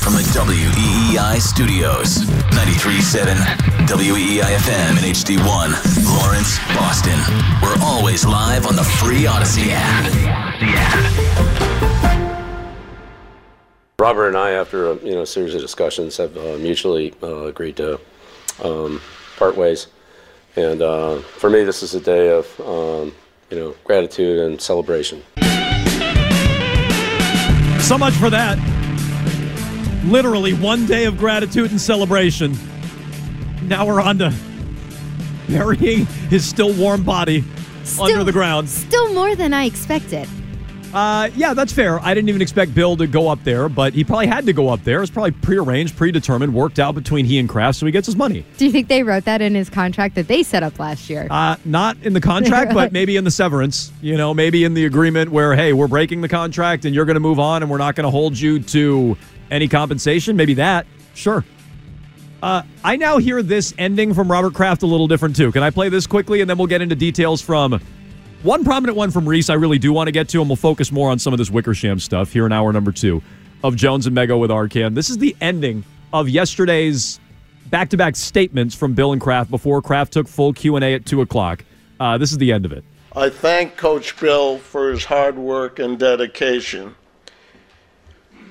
From the WEEI studios, 93.7 WEEI FM and HD1, Lawrence, Boston. We're always live on the free Audacy app. Robert and I, after a you know series of discussions, have uh, mutually uh, agreed to um, part ways. And uh, for me, this is a day of um, you know gratitude and celebration. So much for that. Literally one day of gratitude and celebration. Now we're on to burying his still warm body Still- under the ground. Still more than I expected. Uh, yeah, that's fair. I didn't even expect Bill to go up there, but he probably had to go up there. It's probably prearranged, predetermined, worked out between he and Kraft, so he gets his money. Do you think they wrote that in his contract that they set up last year? Uh, not in the contract, but maybe in the severance. You know, maybe in the agreement where, hey, we're breaking the contract and you're going to move on and we're not going to hold you to any compensation. Maybe that. Sure. Uh, I now hear this ending from Robert Kraft a little different too. Can I play this quickly and then we'll get into details from one prominent one from Reiss I really do want to get to, and we'll focus more on some of this Wickersham stuff here in hour number two of Jones and Mego with Arcand. This is the ending of yesterday's back-to-back statements from Bill and Kraft before Kraft took full Q&A at 2 o'clock. Uh, this is the end of it. I thank Coach Bill for his hard work and dedication.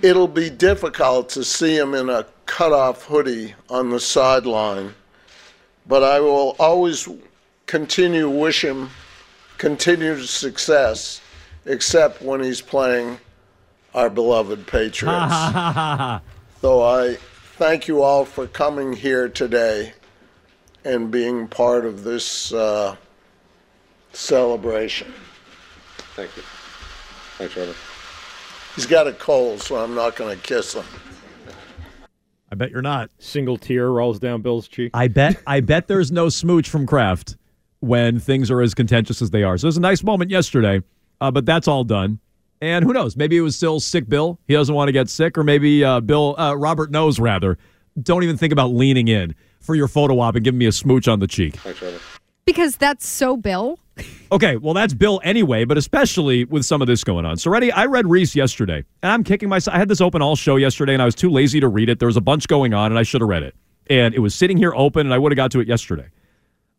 It'll be difficult to see him in a cutoff hoodie on the sideline, but I will always continue to wish him continued success, except when he's playing our beloved Patriots. so I thank you all for coming here today and being part of this uh, celebration. Thank you. Thanks, Robert. He's got a cold, so I'm not going to kiss him. I bet you're not. Single tear rolls down Bill's cheek. I bet I bet there's no smooch from Kraft when things are as contentious as they are. So it was a nice moment yesterday, uh, but that's all done. And who knows? Maybe it was still sick Bill. He doesn't want to get sick, or maybe uh, Bill uh, Robert knows rather. Don't even think about leaning in for your photo op and giving me a smooch on the cheek. Thanks, Robert. because that's so Bill. Okay, well that's Bill anyway, but especially with some of this going on. So ready, I read Reiss yesterday, and I'm kicking myself. I had this open all show yesterday, and I was too lazy to read it. There was a bunch going on, and I should have read it. And it was sitting here open, and I would have got to it yesterday.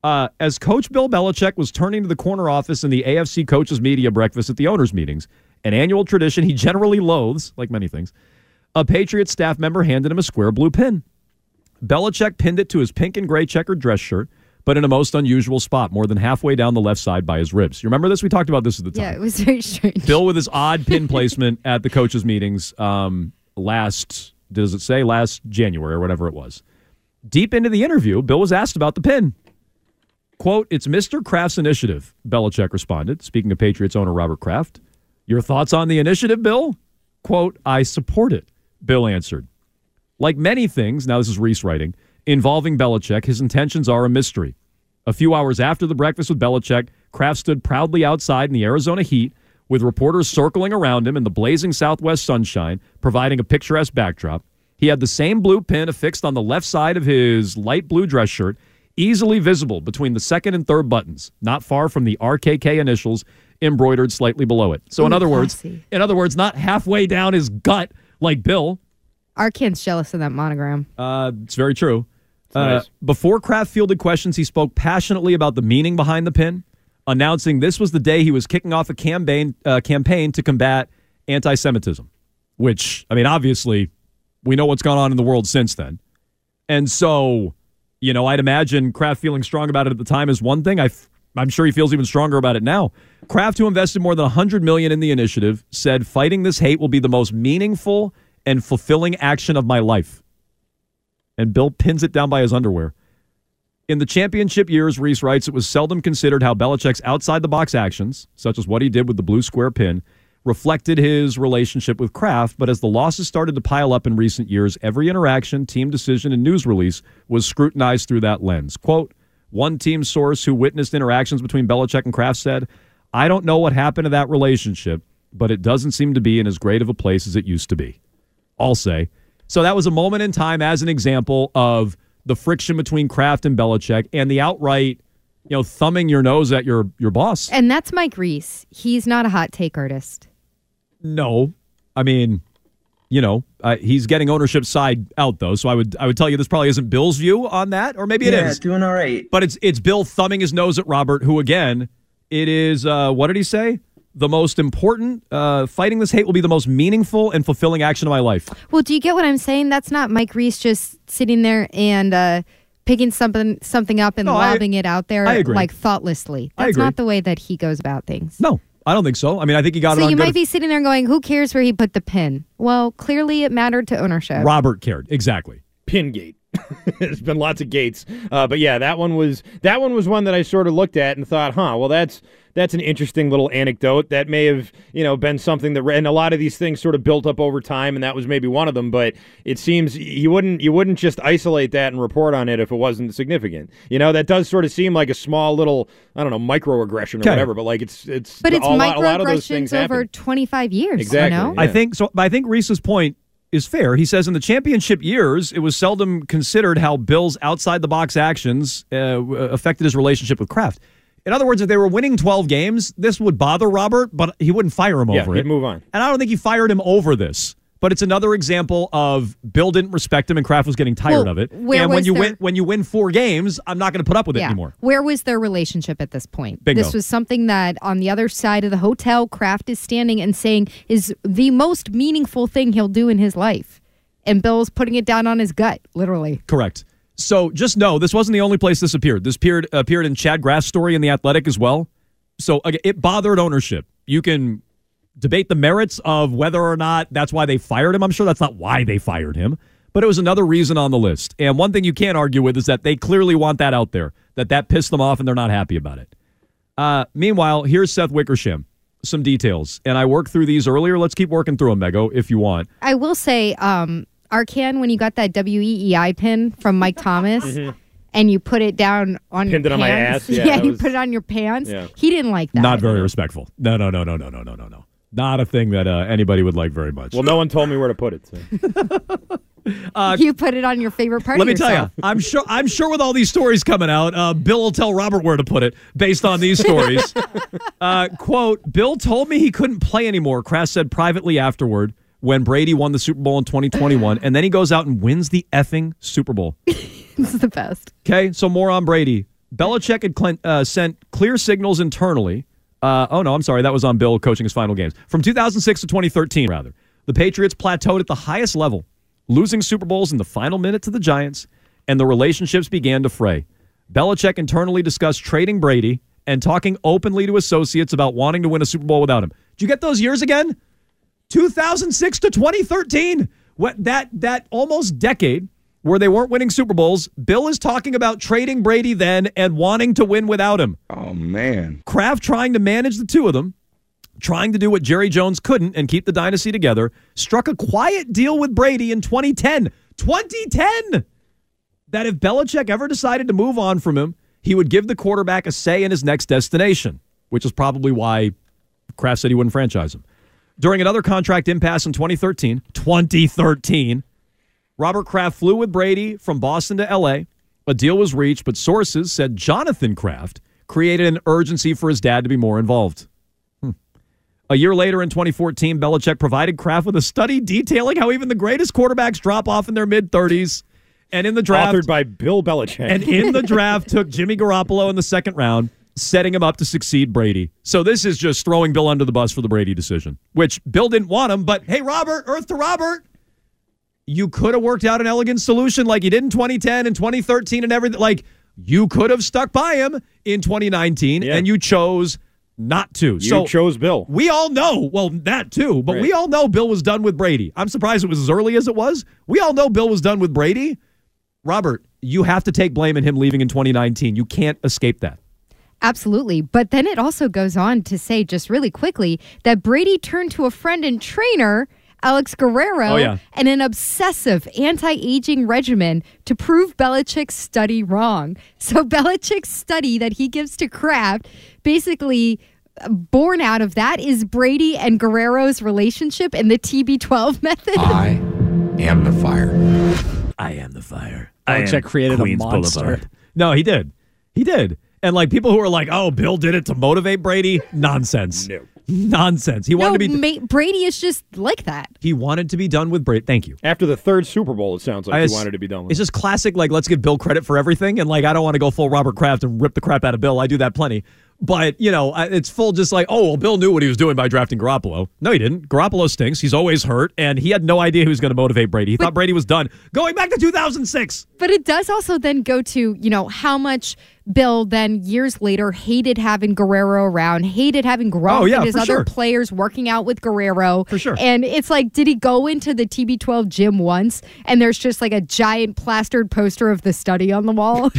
Uh, as Coach Bill Belichick was turning to the corner office in the AFC coaches media breakfast at the owners' meetings, an annual tradition he generally loathes, like many things, a Patriots staff member handed him a square blue pin. Belichick pinned it to his pink and gray checkered dress shirt, but in a most unusual spot, more than halfway down the left side by his ribs. You remember this? We talked about this at the time. Yeah, it was very strange. Bill with his odd pin placement at the coaches' meetings um, last, does it say last January or whatever it was? Deep into the interview, Bill was asked about the pin. Quote, it's Mr. Kraft's initiative, Belichick responded, speaking of Patriots owner Robert Kraft. Your thoughts on the initiative, Bill? Quote, I support it, Bill answered. Like many things, now this is Reiss writing, involving Belichick, his intentions are a mystery. A few hours after the breakfast with Belichick, Kraft stood proudly outside in the Arizona heat with reporters circling around him in the blazing southwest sunshine, providing a picturesque backdrop. He had the same blue pin affixed on the left side of his light blue dress shirt, easily visible between the second and third buttons, not far from the RKK initials embroidered slightly below it. So in other words, in other words, not halfway down his gut like Bill, Our kid's jealous of that monogram. uh, it's very true. Uh, nice. Before Kraft fielded questions, he spoke passionately about the meaning behind the pin, announcing this was the day he was kicking off a campaign uh, campaign to combat anti-Semitism. Which, I mean, obviously, we know what's gone on in the world since then, and so, you know, I'd imagine Kraft feeling strong about it at the time is one thing. I f- I'm sure he feels even stronger about it now. Kraft, who invested more than 100 million in the initiative, said fighting this hate will be the most meaningful and fulfilling action of my life and Bill pins it down by his underwear. In the championship years, Reiss writes, it was seldom considered how Belichick's outside the box actions, such as what he did with the blue square pin, reflected his relationship with Kraft, but as the losses started to pile up in recent years, every interaction, team decision, and news release was scrutinized through that lens. Quote, one team source who witnessed interactions between Belichick and Kraft said, I don't know what happened to that relationship, but it doesn't seem to be in as great of a place as it used to be. I'll say. So that was a moment in time as an example of the friction between Kraft and Belichick and the outright, you know, thumbing your nose at your your boss. And that's Mike Reiss. He's not a hot take artist. No, I mean, you know, uh, he's getting ownership side out though. So I would I would tell you this probably isn't Bill's view on that, or maybe it yeah, is. doing all right. But it's it's Bill thumbing his nose at Robert, who again, it is uh, what did he say? The most important uh, fighting this hate will be the most meaningful and fulfilling action of my life. Well, do you get what I'm saying? That's not Mike Reiss just sitting there and uh, picking something something up and No, I- lobbing it out there I agree. like thoughtlessly. That's not the way that he goes about things. No, I don't think so. I mean, I think he got it So on you good. might be sitting there going, "Who cares where he put the pin?" Well, clearly it mattered to ownership. Robert cared exactly. Pingate. There's been lots of gates, uh, but yeah, that one was that one was one that I sort of looked at and thought, huh, well that's that's an interesting little anecdote that may have you know been something that and a lot of these things sort of built up over time, and that was maybe one of them. But it seems you wouldn't you wouldn't just isolate that and report on it if it wasn't significant. You know, that does sort of seem like a small little I don't know microaggression or Okay. whatever, but like it's it's but it's a lot, lot of those microaggressions things over happen. 25 years. Exactly, You know? yeah. I think so. But I think Reiss's point is fair. He says in the championship years, it was seldom considered how Bill's outside the box actions uh, affected his relationship with Kraft. In other words, if they were winning 12 games, this would bother Robert, but he wouldn't fire him Yeah, over he'd it. move on. And I don't think he fired him over this. But it's another example of Bill didn't respect him and Kraft was getting tired Well, of it. where and when you their- win when you win four games, I'm not going to put up with it anymore. Where was their relationship at this point? Bingo. This was something that on the other side of the hotel, Kraft is standing and saying is the most meaningful thing he'll do in his life. And Bill's putting it down on his gut, literally. Correct. So just know this wasn't the only place this appeared. This appeared appeared in Chad Graff's story in the Athletic as well. So again, it bothered ownership. You can debate the merits of whether or not that's why they fired him. I'm sure that's not why they fired him, but it was another reason on the list. And one thing you can't argue with is that they clearly want that out there. That that pissed them off and they're not happy about it. Uh, meanwhile, here's Seth Wickersham. Some details, and I worked through these earlier. Let's keep working through them, Mego, if you want. I will say, um, Arcand, when you got that WEEI pin from Mike Thomas and you put it down on Pinned your it on my pants, ass? Yeah, yeah, you was- put it on your pants. Yeah. He didn't like that. Not very respectful. No, no, no, no, no, no, no, no, no. Not a thing that uh, anybody would like very much. Well, no one told me where to put it. So. you put it on your favorite part Let of me tell you, I'm sure. I'm sure with all these stories coming out, uh, Bill will tell Robert where to put it based on these stories. uh, quote: Bill told me he couldn't play anymore. Kraft said privately afterward when Brady won the Super Bowl in 2021, and then he goes out and wins the effing Super Bowl. This is the best. Okay, so more on Brady. Belichick had uh, sent clear signals internally. Uh, oh no, I'm sorry, that was on Bill coaching his final games from 2006 to 2013. Rather, the Patriots plateaued at the highest level, losing Super Bowls in the final minute to the Giants, and the relationships began to fray. Belichick internally discussed trading Brady and talking openly to associates about wanting to win a Super Bowl without him. Did you get those years again? 2006 to 2013. What that that almost decade where they weren't winning Super Bowls, Bill is talking about trading Brady then and wanting to win without him. Oh man. Kraft trying to manage the two of them, trying to do what Jerry Jones couldn't and keep the dynasty together, struck a quiet deal with Brady in 2010. 2010! That if Belichick ever decided to move on from him, he would give the quarterback a say in his next destination, which is probably why Kraft said he wouldn't franchise him. During another contract impasse in 2013, 2013, Robert Kraft flew with Brady from Boston to LA. A deal was reached, but sources said Jonathan Kraft created an urgency for his dad to be more involved. Hmm. A year later in 2014, Belichick provided Kraft with a study detailing how even the greatest quarterbacks drop off in their mid 30s. And in the draft, Authored by Bill Belichick. and in the draft took Jimmy Garoppolo in the second round, setting him up to succeed Brady. So this is just throwing Bill under the bus for the Brady decision, which Bill didn't want him. But hey, Robert, Earth to Robert, you could have worked out an elegant solution like you did in 2010 and 2013 and everything. Like you could have stuck by him in 2019, Yeah. and you chose not to. you so chose Bill. we all know, well, that too, but Right. we all know Bill was done with Brady. I'm surprised it was as early as it was. We all know Bill was done with Brady. Robert, you have to take blame in him leaving in 2019. You can't escape that. Absolutely. But then it also goes on to say, just really quickly, that Brady turned to a friend and trainer, Alex Guerrero, Oh, yeah. and an obsessive anti aging regimen to prove Belichick's study wrong. So, Belichick's study that he gives to Kraft basically. uh, Born out of that is Brady and Guerrero's relationship and the TB12 method. I am the fire. I am the fire. Belichick created a monster. No, he did. He did. And like people who are like, "Oh, Bill did it to motivate Brady." Nonsense. No. Nonsense. He wanted no, to be. Ma- Brady is just like that. he wanted to be done with Brady. Thank you. After the third Super Bowl, it sounds like I he s- wanted to be done with. It's just classic. Like, let's give Bill credit for everything, and like, I don't want to go full Robert Kraft and rip the crap out of Bill. I do that plenty, but you know, I- it's full just like, oh, well, Bill knew what he was doing by drafting Garoppolo. No, he didn't. Garoppolo stinks. He's always hurt, and he had no idea he was going to motivate Brady. He thought Brady was done. Going back to 2006. But it does also then go to, you know, how much Bill then years later hated having Guerrero around, hated having Gronk Oh, yeah, and his other sure. players working out with Guerrero. For sure. And it's like, did he go into the TB12 gym once and there's just like a giant plastered poster of the study on the wall?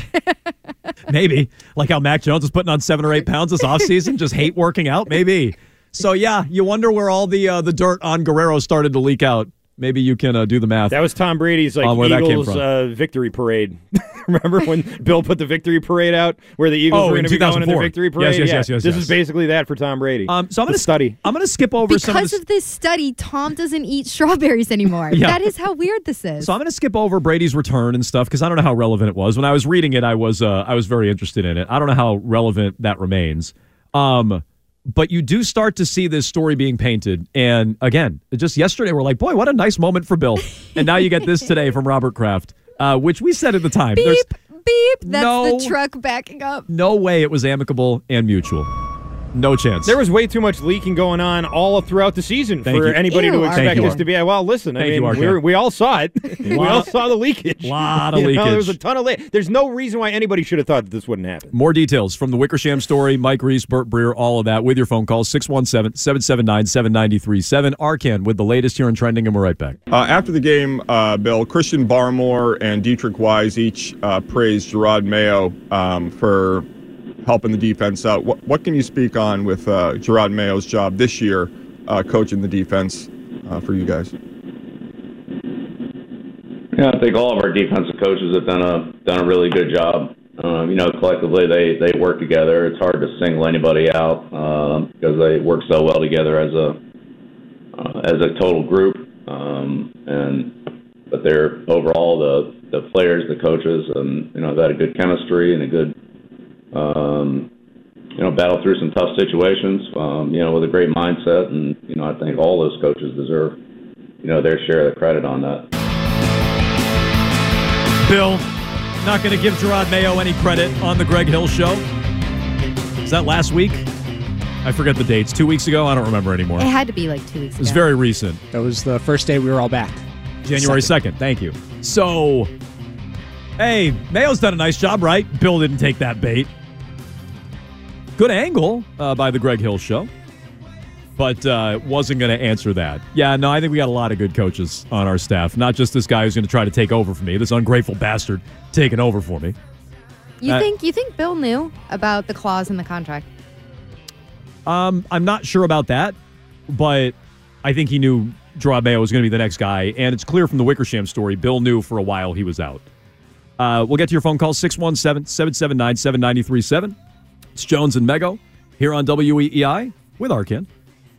Maybe like how Mac Jones was putting on seven or eight pounds this offseason, just hate working out. Maybe. So yeah, you wonder where all the uh, the dirt on Guerrero started to leak out. Maybe you can uh, do the math. That was Tom Brady's like On where that came Eagles from. uh, victory parade. Remember when Bill put the victory parade out, where the Eagles Oh, were going to be going in their victory parade? yes, Yeah. yes, yes, This yes. is basically that for Tom Brady. Um, so I'm gonna study. I'm gonna skip over some of because the of this study, Tom doesn't eat strawberries anymore. Yeah. That is how weird this is. So I'm going to skip over Brady's return and stuff because I don't know how relevant it was. When I was reading it, I was uh, I was very interested in it. I don't know how relevant that remains. Um, but you do start to see this story being painted, and again, just yesterday we're like, boy, what a nice moment for Bill, and now you get this today from Robert Kraft, uh, which we said at the time. beep, beep. That's no- the truck backing up. no way it was amicable and mutual. No chance. There was way too much leaking going on all throughout the season Thank for you. anybody Ew, to expect you. this to be. Well, listen, I Thank you, mean, Arcand. we, we all saw it. we all saw the leakage. Lot of You know, there was a ton of leak. There's no reason why anybody should have thought that this wouldn't happen. More details from the Wickersham story, Mike Reiss, Burt Breer, all of that with your phone calls 617 779 7937. Arcand with the latest here in trending, and we're right back. Uh, after the game, uh, Bill, Christian Barmore and Deatrich Wise each uh, praised Jerod Mayo um, for helping the defense out. What, what can you speak on with uh, Jerod Mayo's job this year, uh, coaching the defense uh, for you guys? Yeah, I think all of our defensive coaches have done a done a really good job. Um, you know, collectively they they work together. It's hard to single anybody out um, because they work so well together as a uh, as a total group. Um, and but they're overall the the players, the coaches, and you know, they've had a good chemistry and a good um, you know battle through some tough situations. Um, you know, with a great mindset, and you know, I think all those coaches deserve you know their share of the credit on that. Bill, not going to give Jerod Mayo any credit on the Greg Hill show. Is that last week? I forget the dates. Two weeks ago? I don't remember anymore. It had to be like two weeks ago. It was very recent. That was the first day we were all back. January 2nd. Thank you. So, hey, Mayo's done a nice job, right? Bill didn't take that bait. Good angle uh, by the Greg Hill show, but uh, wasn't going to answer that. Yeah, no, I think we got a lot of good coaches on our staff, not just this guy who's going to try to take over for me, this ungrateful bastard taking over for me. You Uh, think you think Bill knew about the clause in the contract? Um, I'm not sure about that, but I think he knew Jerod Mayo was going to be the next guy, and it's clear from the Wickersham story, Bill knew for a while he was out. Uh, we'll get to your phone call, 617 779 7937. It's Jones and Mego here on WEEI with Arcand.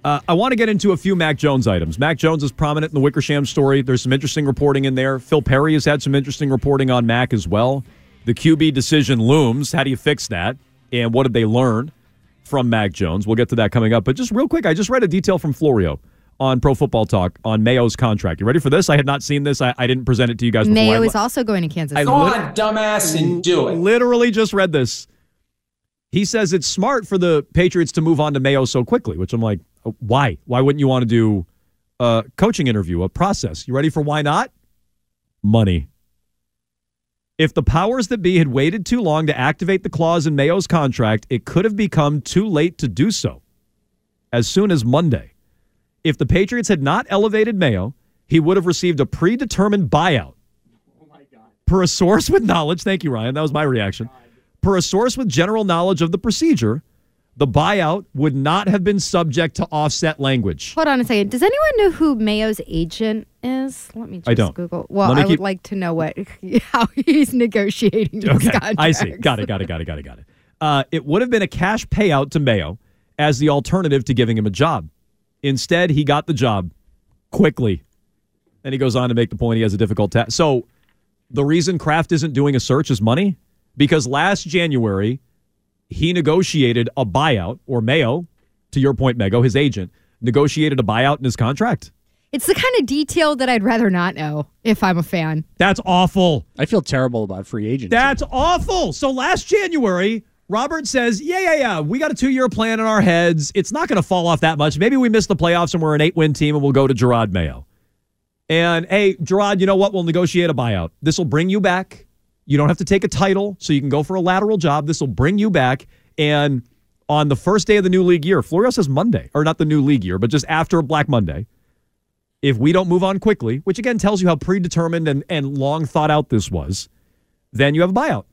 Uh, I want to get into a few Mac Jones items. Mac Jones is prominent in the Wickersham story. There's some interesting reporting in there. Phil Perry has had some interesting reporting on Mac as well. The QB decision looms. How do you fix that? And what did they learn from Mac Jones? We'll get to that coming up. But just real quick, I just read a detail from Florio on Pro Football Talk on Mayo's contract. You ready for this? I had not seen this. I, I didn't present it to you guys before. Mayo I, is also going to Kansas. I City. Go on, dumbass, and do it. Literally just read this. He says it's smart for the Patriots to move on to Mayo so quickly, which I'm like, uh, why? Why wouldn't you want to do a coaching interview, a process? You ready for why not? Money. If the powers that be had waited too long to activate the clause in Mayo's contract, it could have become too late to do so as soon as Monday. If the Patriots had not elevated Mayo, he would have received a predetermined buyout. Oh my God. per a source with knowledge, thank you, Ryan. That was my reaction. Per a source with general knowledge of the procedure, the buyout would not have been subject to offset language. Hold on a second. Does anyone know who Mayo's agent is? Let me just I don't. Google. Well, I would like to know what how he's negotiating Okay. I see. Got it. Got it. Got it. Got it. Got it. Uh, it would have been a cash payout to Mayo as the alternative to giving him a job. Instead, he got the job quickly. And he goes on to make the point he has a difficult task. So the reason Kraft isn't doing a search is money because last January he negotiated a buyout, or Mayo, to your point, Mego, his agent, negotiated a buyout in his contract. It's the kind of detail that I'd rather not know if I'm a fan. That's awful. I feel terrible about free agency. That's awful. So last January, Robert says, Yeah, yeah, yeah, we got a two year plan in our heads. It's not going to fall off that much. Maybe we miss the playoffs and we're an eight win team and we'll go to Jerod Mayo. And hey, Jerod, you know what? We'll negotiate a buyout. This will bring you back. You don't have to take a title, so you can go for a lateral job. This will bring you back. And on the first day of the new league year, Florio says Monday, or not the new league year, but just after Black Monday, if we don't move on quickly, which again tells you how predetermined and, and long thought out this was, then you have a buyout.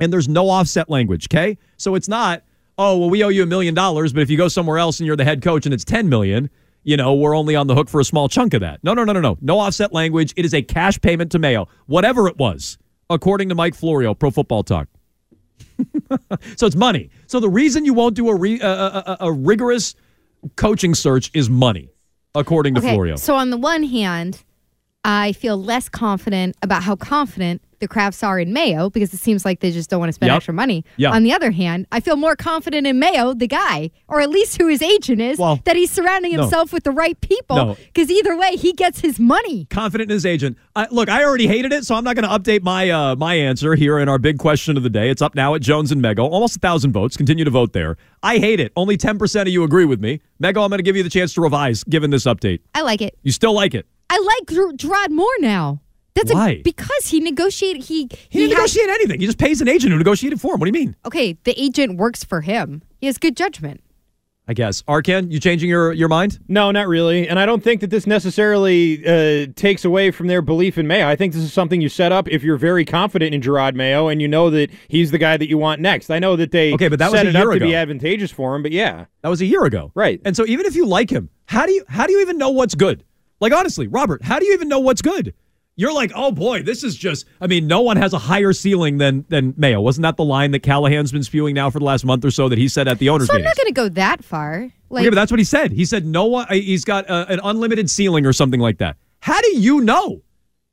And there's no offset language, okay? So it's not, oh, well, we owe you a million dollars, but if you go somewhere else and you're the head coach and it's 10 million, you know, we're only on the hook for a small chunk of that. No, no, no, no, no. No offset language. It is a cash payment to Mayo, whatever it was, according to Mike Florio, Pro Football Talk. so it's money. So the reason you won't do a, re, a, a, a rigorous coaching search is money, according to Okay, Florio. so on the one hand, I feel less confident about how confident the Krafts are in Mayo because it seems like they just don't want to spend Yep. extra money. Yeah. On the other hand, I feel more confident in Mayo, the guy, or at least who his agent is, Well, that he's surrounding no. himself with the right people. No. Because either way, he gets his money. confident in his agent. I, look, I already hated it, so I'm not going to update my uh, my answer here in our big question of the day. It's up now at Jones and Mego. Almost a thousand votes. Continue to vote there. I hate it. Only 10% of you agree with me. Mego, I'm going to give you the chance to revise given this update. I like it. You still like it? I like Ger- Jerod more now. That's Why? A, because he negotiated. He He didn't has- negotiate anything. He just pays an agent who negotiated for him. What do you mean? Okay, the agent works for him. He has good judgment. I guess. Arcand, you changing your, your mind? No, not really. And I don't think that this necessarily uh, takes away from their belief in Mayo. I think this is something you set up if you're very confident in Jerod Mayo and you know that he's the guy that you want next. I know that they Okay, but that was a it year up to be advantageous for him, but yeah. That was a year ago. Right. And so even if you like him, how do you how do you even know what's good? Like honestly, Robert, how do you even know what's good? You're like, oh boy, this is just. I mean, no one has a higher ceiling than than Mayo. Wasn't that the line that Callahan's been spewing now for the last month or so that he said at the owners' So I'm not going to go that far. Like, okay, but that's what he said. He said no one. uh, He's got uh, an unlimited ceiling or something like that. How do you know?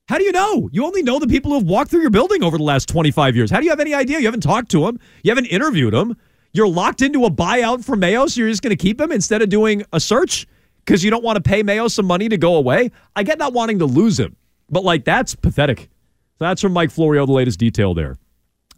How do you know? You only know the people who have walked through your building over the last 25 years. How do you have any idea? You haven't talked to them. You haven't interviewed them. You're locked into a buyout for Mayo, so you're just going to keep him instead of doing a search because you don't want to pay Mayo some money to go away. I get not wanting to lose him, but like that's pathetic. So that's from Mike Florio, the latest detail there.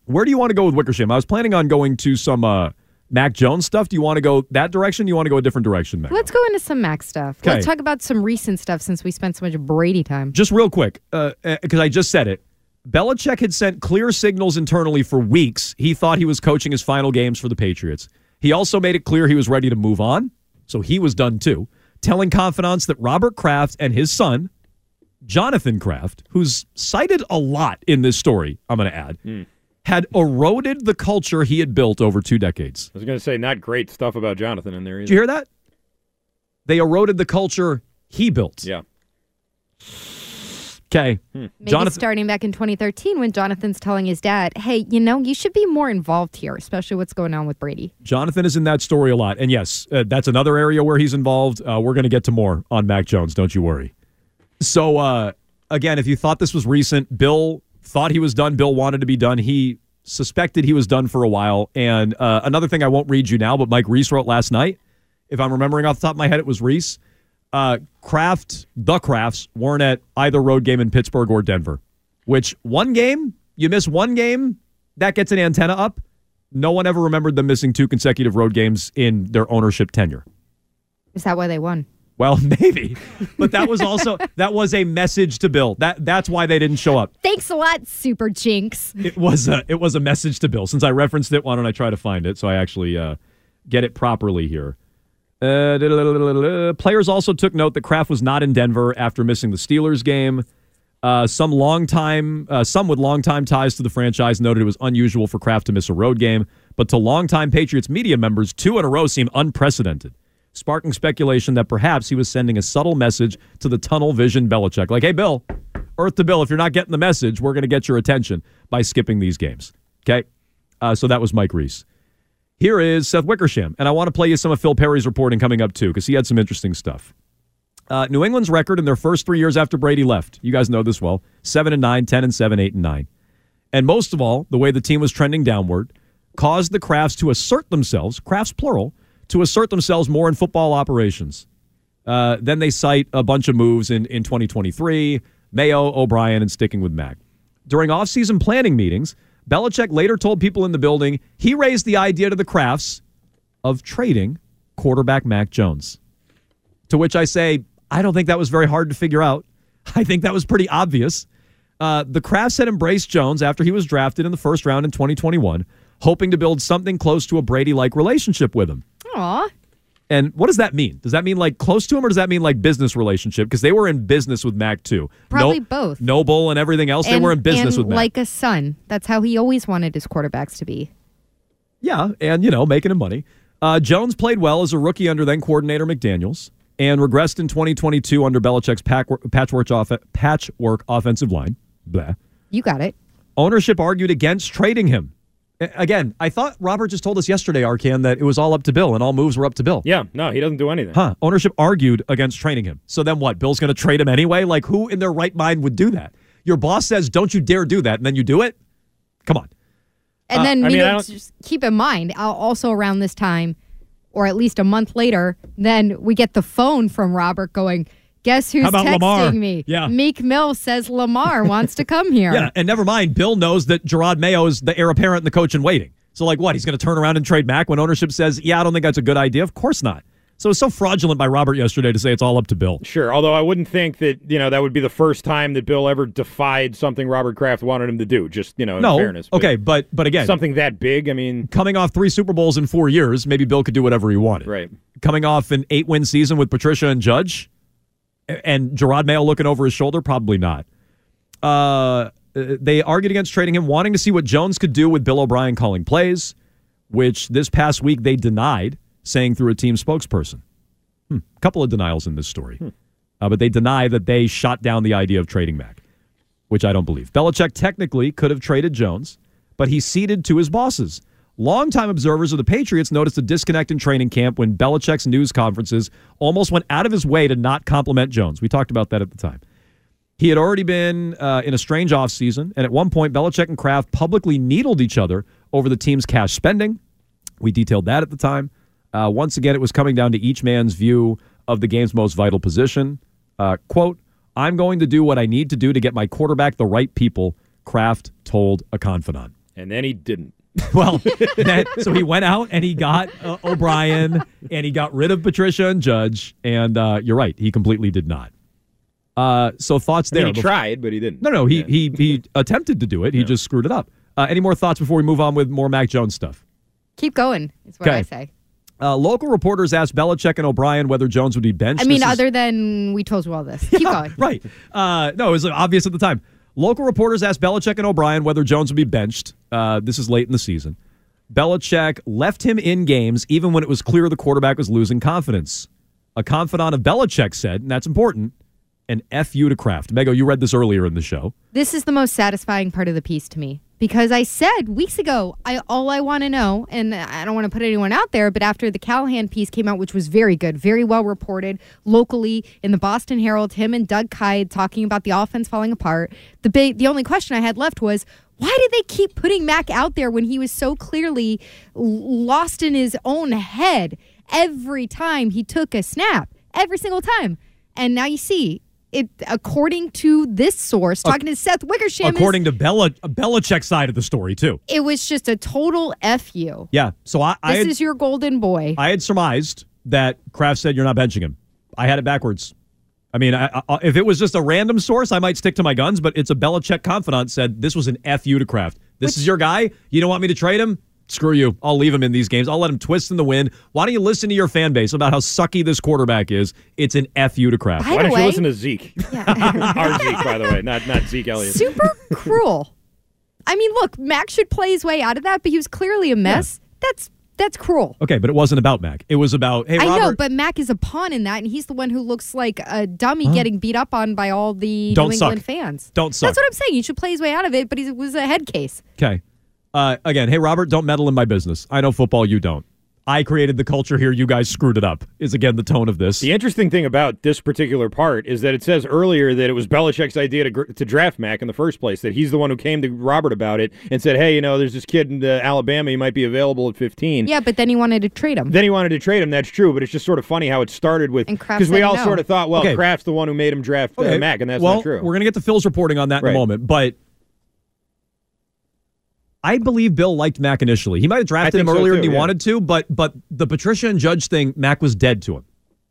Where do you want to go with Wickersham? I was planning on going to some uh, Mac Jones stuff. Do you want to go that direction? Do you want to go a different direction, Mac? Let's go into some Mac stuff. Okay. Let's talk about some recent stuff since we spent so much Brady time. Just real quick, because I just said it. Belichick had sent clear signals internally for weeks. He thought he was coaching his final games for the Patriots. He also made it clear he was ready to move on, so he was done too, telling confidants that Robert Kraft and his son, Jonathan Kraft, who's cited a lot in this story, I'm going to add, had eroded the culture he had built over two decades. I was going to say, not great stuff about Jonathan in there either. Did you hear that? They eroded the culture he built. Yeah. Okay. Maybe Jonathan. starting back in 2013 when Jonathan's telling his dad, hey, you know, you should be more involved here, especially what's going on with Brady. Jonathan is in that story a lot. And yes, uh, that's another area where he's involved. Uh, we're going to get to more on Mac Jones. Don't you worry. So, uh, again, if you thought this was recent, Bill thought he was done. Bill wanted to be done. He suspected he was done for a while. And uh, another thing I won't read you now, but Mike Reiss wrote last night. If I'm remembering off the top of my head, it was Reiss. Uh, Kraft, the Krafts, weren't at either road game in Pittsburgh or Denver, which one game, you miss one game, that gets an antenna up. No one ever remembered them missing two consecutive road games in their ownership tenure. Is that why they won? Well, maybe, but that was also that was a message to Bill. That that's why they didn't show up. Thanks a lot, Super Jinx. It was a it was a message to Bill. Since I referenced it, why don't I try to find it so I actually uh, get it properly here? Uh, players also took note that Kraft was not in Denver after missing the Steelers game. Uh, some long time, uh, some with long time ties to the franchise noted it was unusual for Kraft to miss a road game, but to longtime Patriots media members, two in a row seem unprecedented, sparking speculation that perhaps he was sending a subtle message to the tunnel vision Belichick, like, "Hey, Bill, Earth to Bill, if you're not getting the message, we're going to get your attention by skipping these games." Okay, uh, so that was Mike Reiss. Here is Seth Wickersham, and I want to play you some of Phil Perry's reporting coming up too, because he had some interesting stuff. Uh, New England's record in their first three years after Brady left, you guys know this well 7 and 9, 10 and 7, 8 and 9. And most of all, the way the team was trending downward caused the Krafts to assert themselves, Krafts plural, to assert themselves more in football operations. Uh, then they cite a bunch of moves in, in 2023 Mayo, O'Brien, and sticking with Mac. During offseason planning meetings, Belichick later told people in the building he raised the idea to the Krafts of trading quarterback Mac Jones. To which I say, I don't think that was very hard to figure out. I think that was pretty obvious. Uh, the Krafts had embraced Jones after he was drafted in the first round in 2021, hoping to build something close to a Brady like relationship with him. Aw. And what does that mean? Does that mean like close to him or does that mean like business relationship? Because they were in business with Mac too. Probably both. Noble and everything else, they And- were in business and with Mac. like a son. That's how he always wanted his quarterbacks to be. Yeah, and you know, making him money. Uh, Jones played well as a rookie under then coordinator McDaniels and regressed in 2022 under Belichick's pack- patchwork, off- patchwork offensive line. Blah. You got it. Ownership argued against trading him. A- Again, I thought Robert just told us yesterday, Arcand, that it was all up to Bill and all moves were up to Bill. Yeah, no, he doesn't do anything. Huh. Ownership argued against trading him. So then what? Bill's going to trade him anyway? Like, who in their right mind would do that? Your boss says, don't you dare do that, and then you do it? Come on. And Uh, then, I you mean, I know, just keep in mind, also around this time, or at least a month later, then we get the phone from Robert going, Guess who's texting Lamar? me? Yeah. Meek Mill says Lamar wants to come here. Yeah, and never mind, Bill knows that Jerod Mayo is the heir apparent and the coach in waiting. So, like, what? He's going to turn around and trade Mac when ownership says, yeah, I don't think that's a good idea? Of course not. So it's so fraudulent by Robert yesterday to say it's all up to Bill. Sure, although I wouldn't think that you know that would be the first time that Bill ever defied something Robert Kraft wanted him to do. Just you know, in no, fairness. but okay, but but again, something that big. I mean, coming off three Super Bowls in four years, maybe Bill could do whatever he wanted. Right. Coming off an eight win season with Patricia and Judge, a- and Jerod Mayo looking over his shoulder, probably not. Uh, they argued against trading him, wanting to see what Jones could do with Bill O'Brien calling plays, which this past week they denied, saying through a team spokesperson. Hmm. A couple of denials in this story. Uh, but they deny that they shot down the idea of trading Mac, which I don't believe. Belichick technically could have traded Jones, but he ceded to his bosses. Longtime observers of the Patriots noticed a disconnect in training camp when Belichick's news conferences almost went out of his way to not compliment Jones. We talked about that at the time. He had already been uh, in a strange offseason, and at one point, Belichick and Kraft publicly needled each other over the team's cash spending. We detailed that at the time. Uh, once again, it was coming down to each man's view of the game's most vital position. Uh, quote, I'm going to do what I need to do to get my quarterback the right people, Kraft told a confidant. and then he didn't. Well, that, so he went out and he got uh, O'Brien and he got rid of Patricia and Judge. And uh, you're right, he completely did not. Uh, so thoughts I mean, there. he bef- tried, but he didn't. No, no, he he he attempted to do it. He just screwed it up. Uh, any more thoughts before we move on with more Mac Jones stuff? Keep going, is what Okay. I say. Uh, local reporters asked Belichick and O'Brien whether Jones would be benched. I mean, This is- other than we told you all this. Keep going. right. Uh, no, it was obvious at the time. Local reporters asked Belichick and O'Brien whether Jones would be benched. Uh, this is late in the season. Belichick left him in games even when it was clear the quarterback was losing confidence. A confidant of Belichick said, and that's important, an F you to Kraft. Mego, you read this earlier in the show. This is the most satisfying part of the piece to me because I said weeks ago, I all I want to know, and I don't want to put anyone out there, but after the Callahan piece came out, which was very good, very well reported locally in the Boston Herald, him and Doug Kyed talking about the offense falling apart. The big, the only question I had left was. Why did they keep putting Mac out there when he was so clearly lost in his own head every time he took a snap? Every single time. And now you see, it according to this source, talking to Seth Wickersham, is- According to Bella, Belichick's side of the story, too. it was just a total F you. Yeah. So I, I This had, is your golden boy. I had surmised that Kraft said you're not benching him. I had it backwards. I mean, I, I, uh, if it was just a random source, I might stick to my guns. But it's a Belichick confidant said this was an fu to Kraft. This is your guy. You don't want me to trade him? Screw you. I'll leave him in these games. I'll let him twist in the wind. Why don't you listen to your fan base about how sucky this quarterback is? It's an F you to Kraft. By Why don't way- you listen to Zeke? Our Zeke, by the way, not not Zeke Elliott. Super cruel. I mean, look, Mac should play his way out of that, but he was clearly a mess. That's that's cruel. Okay, but it wasn't about Mac. It was about, hey, I know, but Mac is a pawn in that, and he's the one who looks like a dummy getting beat up on by all the Don't New suck. Fans. Don't suck. That's what I'm saying. He should play his way out of it, but he was a head case. Okay. Uh, again, hey, Robert, don't meddle in my business. I know football, you don't. I created the culture here. You guys screwed it up, is again the tone of this. The interesting thing about this particular part is that it says earlier that it was Belichick's idea to, gr- to draft Mac in the first place. That he's the one who came to Robert about it and said, "Hey, you know, there's this kid in uh, Alabama. He might be available at 15." Yeah, but then he wanted to trade him. Then he wanted to trade him. That's true, but it's just sort of funny how it started with because we all no. sort of thought, well, Okay. Kraft's the one who made him draft uh, Okay, Mac, and that's well, not true. We're going to get to Phil's reporting on that in a moment, but I believe Bill liked Mac initially. He might have drafted him think so, earlier too, than he yeah. wanted to, but but the Patricia and Judge thing, Mac was dead to him.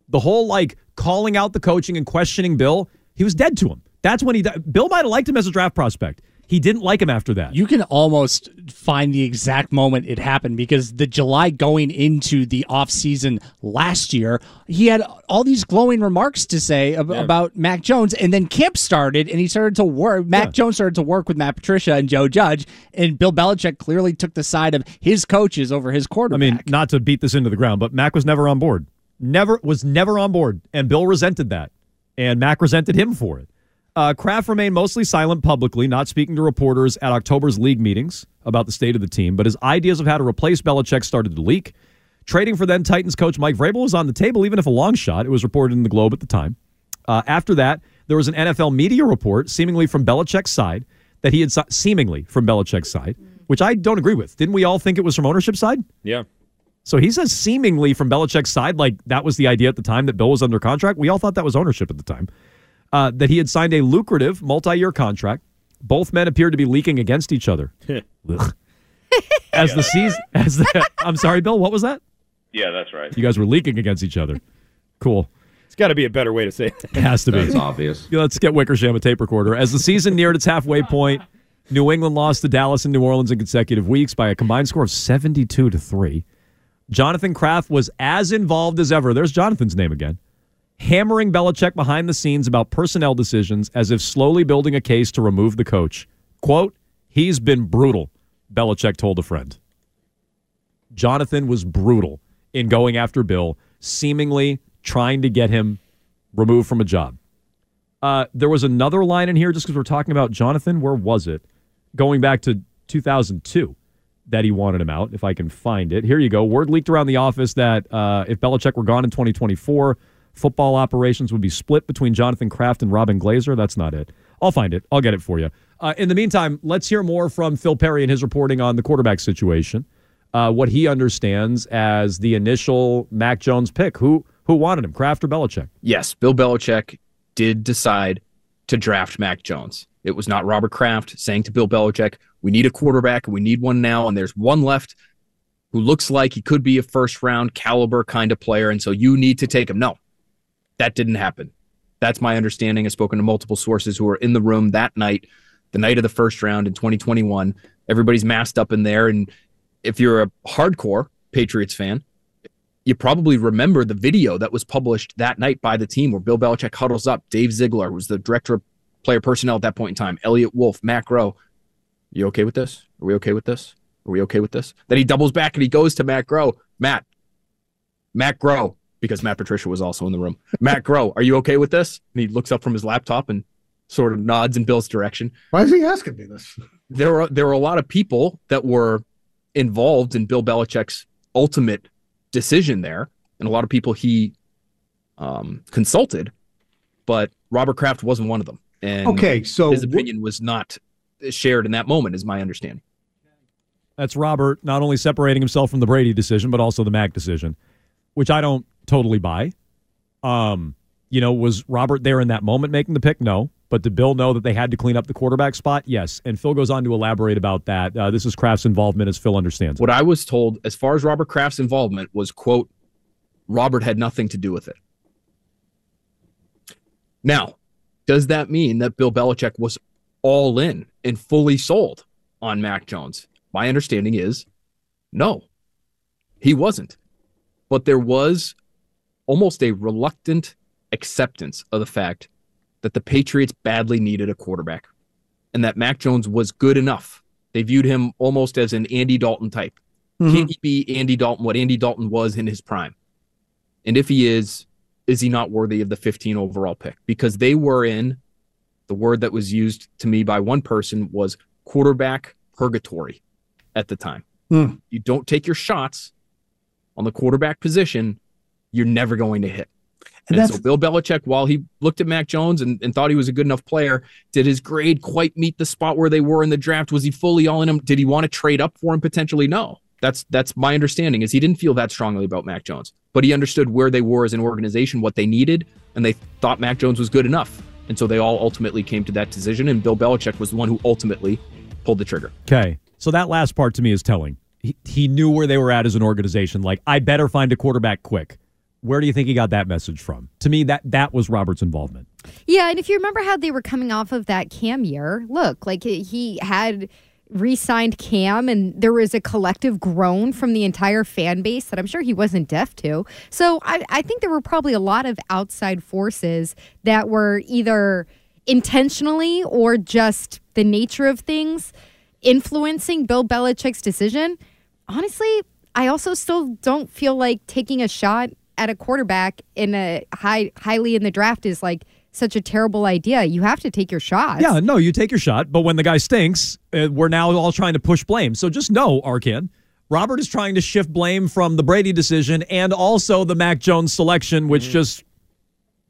The whole like calling out the coaching and questioning Bill, he was dead to him. That's when he Bill might have liked him as a draft prospect. He didn't like him after that. You can almost find the exact moment it happened because the July going into the offseason last year, he had all these glowing remarks to say ab- about Mac Jones. And then camp started and he started to work. Mac Jones started to work with Matt Patricia and Joe Judge. And Bill Belichick clearly took the side of his coaches over his quarterback. I mean, not to beat this into the ground, but Mac was never on board. Never was never on board, and Bill resented that, and Mac resented him for it. Uh, Kraft remained mostly silent publicly, not speaking to reporters at October's league meetings about the state of the team. But his ideas of how to replace Belichick started to leak. Trading for then Titans coach Mike Vrabel was on the table, even if a long shot. It was reported in the Globe at the time. Uh, after that, there was an NFL media report, seemingly from Belichick's side, that he had si- seemingly from Belichick's side, which I don't agree with. Didn't we all think it was from ownership side? yeah. So he says seemingly from Belichick's side, like that was the idea at the time that Bill was under contract. We all thought that was ownership at the time. Uh, that he had signed a lucrative multi-year contract. Both men appeared to be leaking against each other. As the season, as the, I'm sorry, Bill. What was that? Yeah, that's right. You guys were leaking against each other. Cool. It's got to be a better way to say it. It has to be. It's obvious. Let's get Wickersham a tape recorder. As the season neared its halfway point, New England lost to Dallas and New Orleans in consecutive weeks by a combined score of 72 to 3. Jonathan Kraft was as involved as ever. There's Jonathan's name again. Hammering Belichick behind the scenes about personnel decisions as if slowly building a case to remove the coach. Quote, he's been brutal, Belichick told a friend. Jonathan was brutal in going after Bill, seemingly trying to get him removed from a job. Uh, there was another line in here just because we're talking about Jonathan. Where was it? Going back to 2002 that he wanted him out, if I can find it. Here you go. Word leaked around the office that uh, if Belichick were gone in 2024, football operations would be split between Jonathan Kraft and Robyn Glaser. That's not it. I'll find it. I'll get it for you. Uh, in the meantime, let's hear more from Phil Perry and his reporting on the quarterback situation. Uh, what he understands as the initial Mac Jones pick. Who who wanted him, Kraft or Belichick? yes, Bill Belichick did decide to draft Mac Jones. It was not Robert Kraft saying to Bill Belichick, "We need a quarterback we need one now, and there's one left who looks like he could be a first round caliber kind of player, and so you need to take him." No, that didn't happen. That's my understanding. I've spoken to multiple sources who were in the room that night, the night of the first round in 2021. Everybody's masked up in there, and if you're a hardcore Patriots fan, you probably remember the video that was published that night by the team where Bill Belichick huddles up. Dave Ziegler was the director of player personnel at that point in time. Eliot Wolf, Mac Rowe. You okay with this? Are we okay with this? Are we okay with this? Then he doubles back and he goes to Matt Groh. Matt, Matt Groh, because Matt Patricia was also in the room. Matt Groh, are you okay with this? And he looks up from his laptop and sort of nods in Bill's direction Why is he asking me this? there were there were a lot of people that were involved in Bill Belichick's ultimate decision there, and a lot of people he um, consulted, but Robert Kraft wasn't one of them. And Okay, so his opinion was not shared in that moment, is my understanding. That's Robert not only separating himself from the Brady decision, but also the Mac decision, which I don't totally buy. Um, you know, was Robert there in that moment making the pick? No. But did Bill know that they had to clean up the quarterback spot? Yes. And Phil goes on to elaborate about that. Uh, this is Kraft's involvement as Phil understands. What I was told, as far as Robert Kraft's involvement, was quote, Robert had nothing to do with it. Now, does that mean that Bill Belichick was all in and fully sold on Mac Jones? My understanding is No, he wasn't. But there was almost a reluctant acceptance of the fact that the Patriots badly needed a quarterback and that Mac Jones was good enough. They viewed him almost as an Andy Dalton type. Can he be Andy Dalton, what Andy Dalton was in his prime? And if he is, is he not worthy of the 15 overall pick? Because they were in the word that was used to me by one person was quarterback purgatory at the time. Hmm. You don't take your shots on the quarterback position, you're never going to hit. And And, so Bill Belichick, while he looked at Mac Jones and, and thought he was a good enough player, did his grade quite meet the spot where they were in the draft? Was he fully all in him? Did he want to trade up for him potentially? No. That's that's my understanding is he didn't feel that strongly about Mac Jones, but he understood where they were as an organization, what they needed, and they thought Mac Jones was good enough. And so they all ultimately came to that decision, and Bill Belichick was the one who ultimately pulled the trigger. Okay. So that last part to me is telling. He, knew where they were at as an organization. Like, I better find a quarterback quick. Where do you think he got that message from? To me, that that was Robert's involvement. Yeah, and if you remember how they were coming off of that Cam year, look, like he had re-signed Cam and there was a collective groan from the entire fan base that I'm sure he wasn't deaf to. So I, I think there were probably a lot of outside forces that were either intentionally or just the nature of things influencing Bill Belichick's decision. Honestly, I also still don't feel like taking a shot at a quarterback in a high highly in the draft is like such a terrible idea. You have to take your shot. Yeah, no, you take your shot, but when the guy stinks, uh, we're now all trying to push blame. So just know, Arcand, Robert is trying to shift blame from the Brady decision and also the Mac Jones selection, which just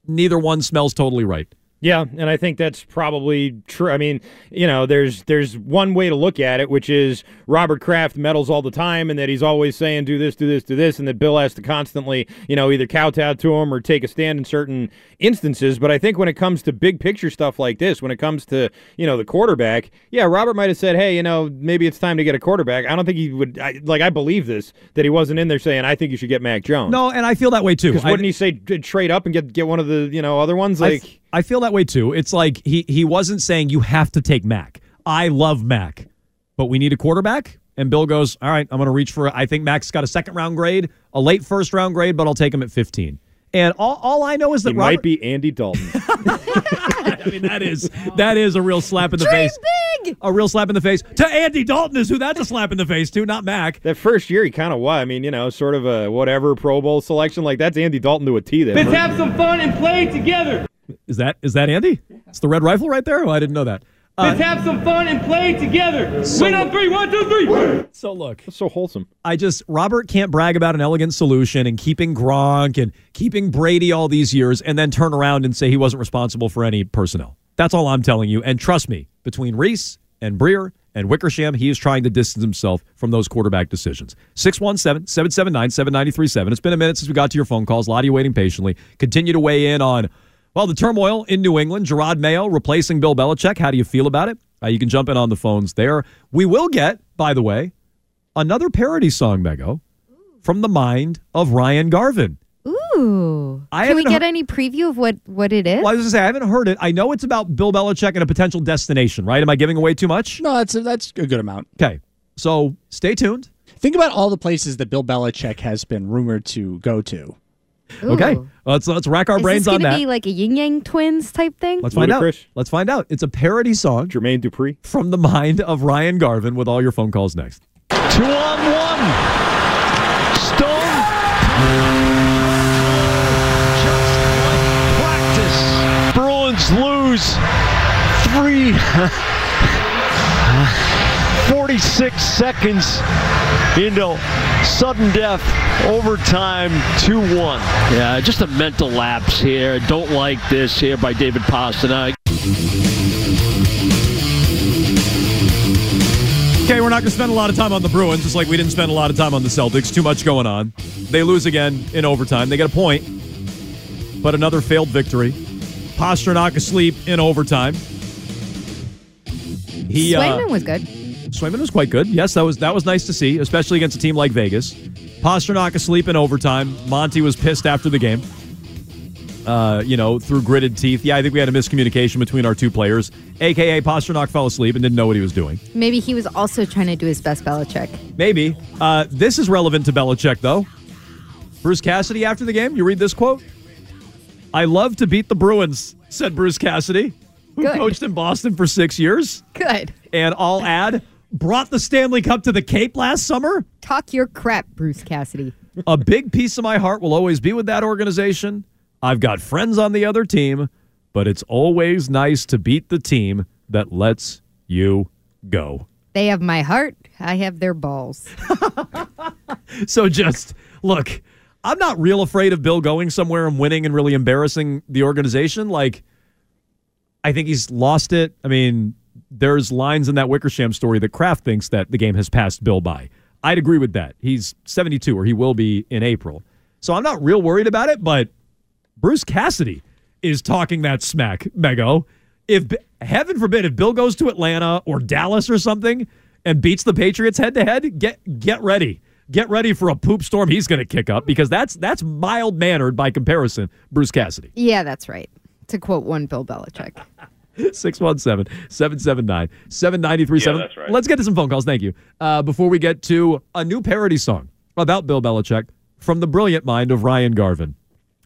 neither one smells totally right. Yeah, and I think that's probably true. I mean, you know, there's there's one way to look at it, which is Robert Kraft meddles all the time, and that he's always saying do this, do this, do this, and that Bill has to constantly, you know, either kowtow to him or take a stand in certain instances. But I think when it comes to big picture stuff like this, when it comes to you know the quarterback, yeah, Robert might have said, hey, you know, maybe it's time to get a quarterback. I don't think he would. I, like, I believe this that he wasn't in there saying, I think you should get Mac Jones. No, and I feel that way too. Because wouldn't he say trade up and get get one of the you know other ones? Like, I feel that way too. It's like he he wasn't saying you have to take Mac. I love Mac, but we need a quarterback. And Bill goes, all right, I'm going to reach for. I think Mac's got a second round grade, a late first round grade, but I'll take him at 15. And all, all I know is that he Robert, might be Andy Dalton. I mean, that is that is a real slap in the Dream face. big. A real slap in the face to Andy Dalton is who that's a slap in the face to, not Mac. that first year, he kind of was. I mean, you know, sort of a whatever Pro Bowl selection. Like that's Andy Dalton to a T. There. Let's have some fun and play together. Is that is that Andy? It's the red rifle right there. Oh, I didn't know that. Uh, Let's have some fun and play together. Win on three. One, two, three. so look, That's so wholesome. I just Robert can't brag about an elegant solution and keeping Gronk and keeping Brady all these years and then turn around and say he wasn't responsible for any personnel. That's all I'm telling you. And trust me, between Reiss and Breer and Wickersham, he is trying to distance himself from those quarterback decisions. 617 779 7937. It's been a minute since we got to your phone calls. A lot of you waiting patiently. Continue to weigh in on, well, the turmoil in New England. Jerod Mayo replacing Bill Belichick. How do you feel about it? Uh, you can jump in on the phones there. We will get, by the way, another parody song, Mego, from the mind of Ryan Garvin. Ooh. I Can we get heard- any preview of what what it is? Well, I was going to say, I haven't heard it. I know it's about Bill Belichick and a potential destination, right? Am I giving away too much? No, that's a, that's a good amount. Okay. So stay tuned. Think about all the places that Bill Belichick has been rumored to go to. Ooh. Okay. Let's let's rack our Is brains this on gonna that. be like a Yin Yang Twins type thing? Let's find out. Let's find out. It's a parody song Jermaine Dupri. from the mind of Ryan Garvin with all your phone calls next. Two on one. Stone. Just like practice. Bruins lose three. 46 seconds into sudden death, overtime 2 1. Yeah, just a mental lapse here. Don't like this here by David Pastrnak. Okay, we're not going to spend a lot of time on the Bruins, just like we didn't spend a lot of time on the Celtics. Too much going on. They lose again in overtime. They get a point, but another failed victory. Pastrnak asleep in overtime. He uh, Swayman was good. Swayman was quite good. Yes, that was that was nice to see, especially against a team like Vegas. Pastrnak asleep in overtime. Monty was pissed after the game. uh, you know, through gritted teeth. Yeah, I think we had a miscommunication between our two players. AKA Pastrnak fell asleep and didn't know what he was doing. Maybe he was also trying to do his best Belichick. Maybe. Uh, this is relevant to Belichick, though. Bruce Cassidy after the game, you read this quote? I love to beat the Bruins, said Bruce Cassidy, who Good. coached in Boston for six years. Good. And I'll add, brought the Stanley Cup to the Cape last summer. Talk your crap, Bruce Cassidy. A big piece of my heart will always be with that organization. I've got friends on the other team, but it's always nice to beat the team that lets you go. They have my heart. I have their balls. So just look, I'm not real afraid of Bill going somewhere and winning and really embarrassing the organization. Like, I think he's lost it. I mean, there's lines in that Wickersham story that Kraft thinks that the game has passed Bill by. I'd agree with that. He's 72, or he will be in April. So I'm not real worried about it, but Bruce Cassidy is talking that smack, Mego. If heaven forbid, if Bill goes to Atlanta or Dallas or something and beats the Patriots head to head, get get ready. Get ready for a poop storm he's going to kick up because that's that's mild mannered by comparison, Bruce Cassidy. Yeah, that's right. To quote one Bill Belichick. 617 779 7937. Yeah, that's right. Let's get to some phone calls. Thank you. Uh, before we get to a new parody song about Bill Belichick from the brilliant mind of Ryan Garvin,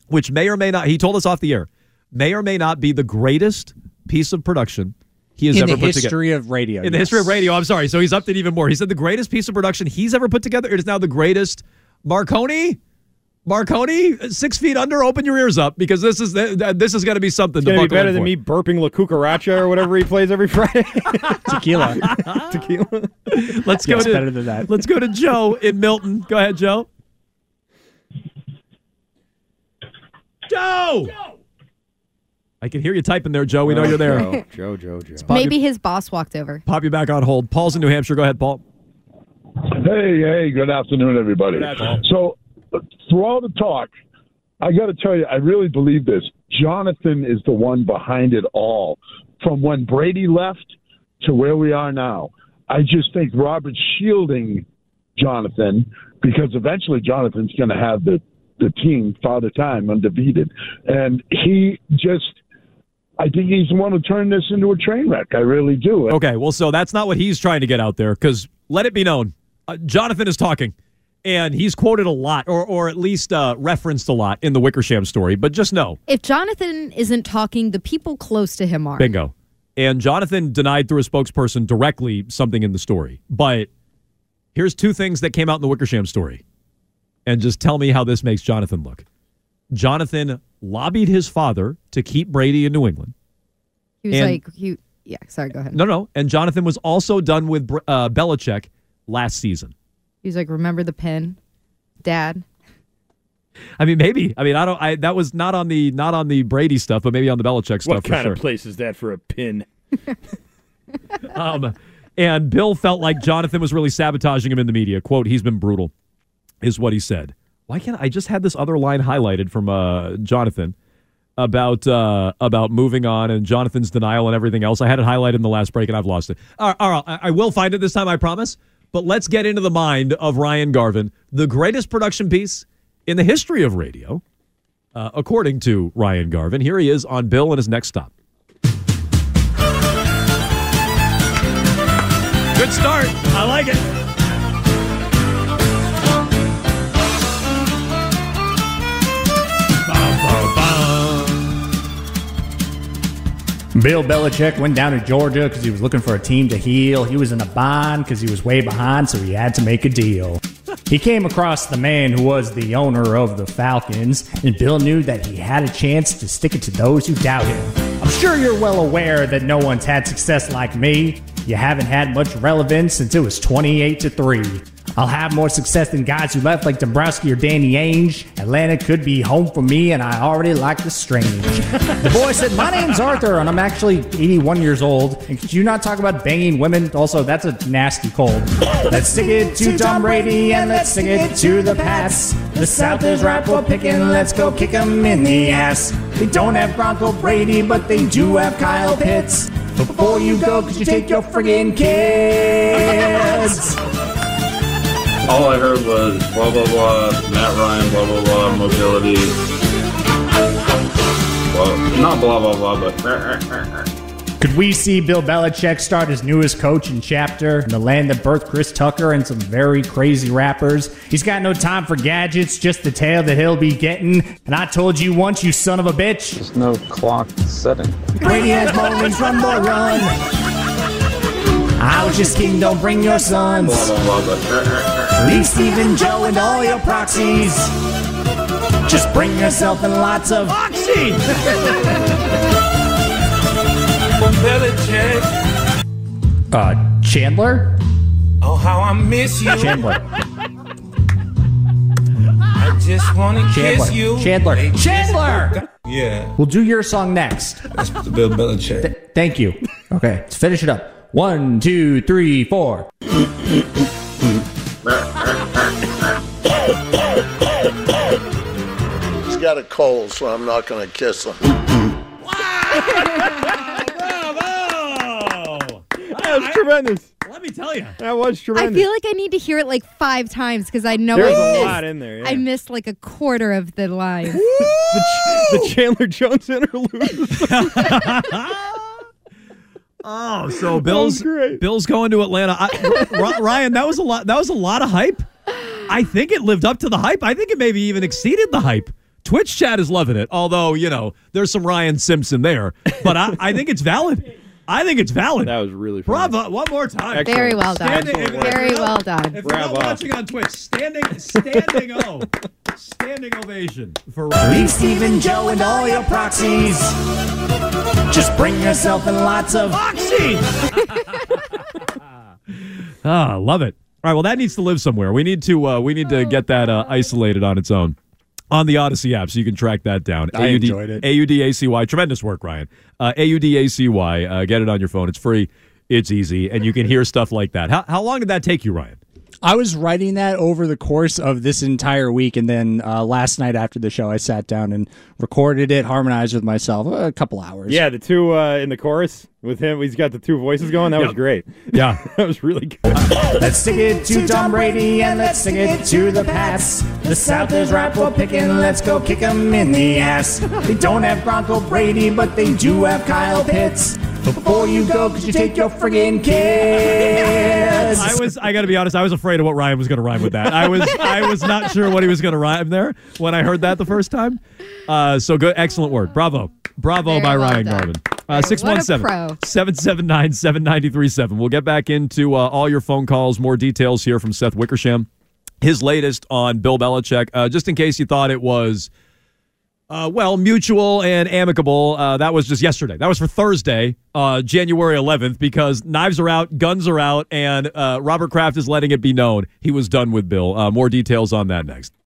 which may or may not, he told us off the air, may or may not be the greatest piece of production he has In ever the put history together. of radio, In the history of radio. I'm sorry. So he's upped it even more. He said the greatest piece of production he's ever put together. It is now the greatest. Marconi, Marconi, six feet under. Open your ears up because this is this is going to be something. It's gonna be better than for. me burping La Cucaracha or whatever he plays every Friday. Tequila. Tequila. Let's Yes, go to better than that. Let's go to Joe in Milton. Go ahead, Joe. Joe. I can hear you typing there, Joe. We know oh, you're there. Joe, Joe, Joe. Pop Maybe you, his boss walked over. pop you back on hold. Paul's in New Hampshire. Go ahead, Paul. Hey, hey, good afternoon, everybody. Good afternoon. So, through all the talk, I got to tell you, I really believe this. Jonathan is the one behind it all. From when Brady left to where we are now, I just think Robert's shielding Jonathan because eventually Jonathan's going to have the, the team, Father Time, undefeated. And he just, I think he's the one who turned this into a train wreck. I really do. Okay, well, so that's not what he's trying to get out there because let it be known, uh, Jonathan is talking, and he's quoted a lot, or or at least uh, referenced a lot in the Wickersham story. But just know, If Jonathan isn't talking, the people close to him are. Bingo. And Jonathan denied through a spokesperson directly something in the story. But here's two things that came out in the Wickersham story. And just tell me how this makes Jonathan look. Jonathan lobbied his father to keep Brady in New England. He was And- like, he, yeah, sorry, go ahead. No, no. And Jonathan was also done with uh, Belichick last season. He was like, remember the pin, Dad? I mean, maybe. I mean, I don't. I that was not on the not on the Brady stuff, but maybe on the Belichick stuff What for kind sure. of place is that for a pin? Um, and Bill felt like Jonathan was really sabotaging him in the media. "Quote: He's been brutal," is what he said. Why can't I just had this other line highlighted from uh, Jonathan about uh, about moving on and Jonathan's denial and everything else? I had it highlighted in the last break and I've lost it. All right, all right, I I will find it this time, I promise. But let's get into the mind of Ryan Garvin, the greatest production piece in the history of radio, uh, according to Ryan Garvin. Here he is on Bill and his next stop. Good start. I like it. Bill Belichick went down to Georgia because he was looking for a team to heal. He was in a bind because he was way behind, so he had to make a deal. He came across the man who was the owner of the Falcons, and Bill knew that he had a chance to stick it to those who doubt him. I'm sure you're well aware that no one's had success like me. You haven't had much relevance since it was 28 to 3. I'll have more success than guys who left like Dombrowski or Danny Ainge. Atlanta could be home for me, and I already like the strange. the boy said, My name's Arthur, and I'm actually 81 years old. And could you not talk about banging women? Also, that's a nasty cold. Let's stick it to Tom Brady, and let's stick it to the Pats. The South is ripe for picking, let's go kick 'em in the ass. They don't have Bronco Brady, but they do have Kyle Pitts. Before you go, could you take your friggin' kids? All I heard was blah blah blah, Matt Ryan, blah blah blah, mobility. blah. Not blah blah blah, but. Could we see Bill Belichick start his newest coaching chapter in the land that birthed Chris Tucker and some very crazy rappers? He's got no time for gadgets, just the tail that he'll be getting. And I told you once, you son of a bitch. There's no clock setting. Brady has moments, run, boy, run. I was just kidding, don't bring your sons. Leave Stephen Joe and all your proxies. Just bring yourself and lots of oxy. Uh, Chandler? Oh, how I miss you. Chandler. I just want to kiss you. Chandler. They Chandler! Yeah. We'll do your song next. That's Bill Belichick. Thank you. Okay, let's finish it up. One, two, three, four. He's got a cold, so I'm not going to kiss him. That was tremendous. Let me tell you. That was tremendous. I tremendous. feel like I need to hear it like five times because I know There's I a missed, lot in there, yeah. I missed like a quarter of the line. the, Ch- the Chandler Jones interlude. Oh, so Bill's Bill's going to Atlanta. I, R- Ryan, that was a lot. That was a lot of hype. I think it lived up to the hype. I think it maybe even exceeded the hype. Twitch chat is loving it. Although you know there's some Ryan Simpson there, but I, I think it's valid. I think it's valid. That was really fun. Bravo! One more time. Excellent. Very well done. Standing- if- if Very you're not- well done. If you're not Bravo. watching on Twitch, standing standing O, standing ovation for Leave Ryan. Stephen Joe and all your proxies. Just bring yourself and lots of oxy. Ah, love it. All right, well, that needs to live somewhere. We need to uh, we need to get that uh, isolated on its own on the Audacy app, so you can track that down. I enjoyed it. A U D A C Y. Tremendous work, Ryan. Uh, A U D A C Y. Uh, get it on your phone. It's free. It's easy, and you can hear stuff like that. How how long did that take you, Ryan? I was writing that over the course of this entire week, and then uh, last night after the show, I sat down and recorded it, harmonized with myself, a couple hours. Yeah, the two uh, in the chorus with him. He's got the two voices going. That was great. Yeah. that was really good. Let's sing it to Tom Brady and let's sing it to the Pats. The South is ripe for picking. Let's go kick 'em in the ass. They don't have Bronco Brady, but they do have Kyle Pitts. Before you go, could you take your friggin' kids? I was I got to be honest. I was afraid of what Ryan was going to rhyme with that. I was I was not sure what he was going to rhyme there when I heard that the first time. Uh, so good, excellent word. Bravo, bravo Very by well Ryan done. Garvin. Uh, What pro. 617 779 7937. We'll get back into uh, all your phone calls, more details here from Seth Wickersham. His latest on Bill Belichick, uh, just in case you thought it was, uh, well, mutual and amicable. Uh, that was just yesterday. That was for Thursday, uh, January 11th, because knives are out, guns are out, and uh, Robert Kraft is letting it be known he was done with Bill. Uh, more details on that next.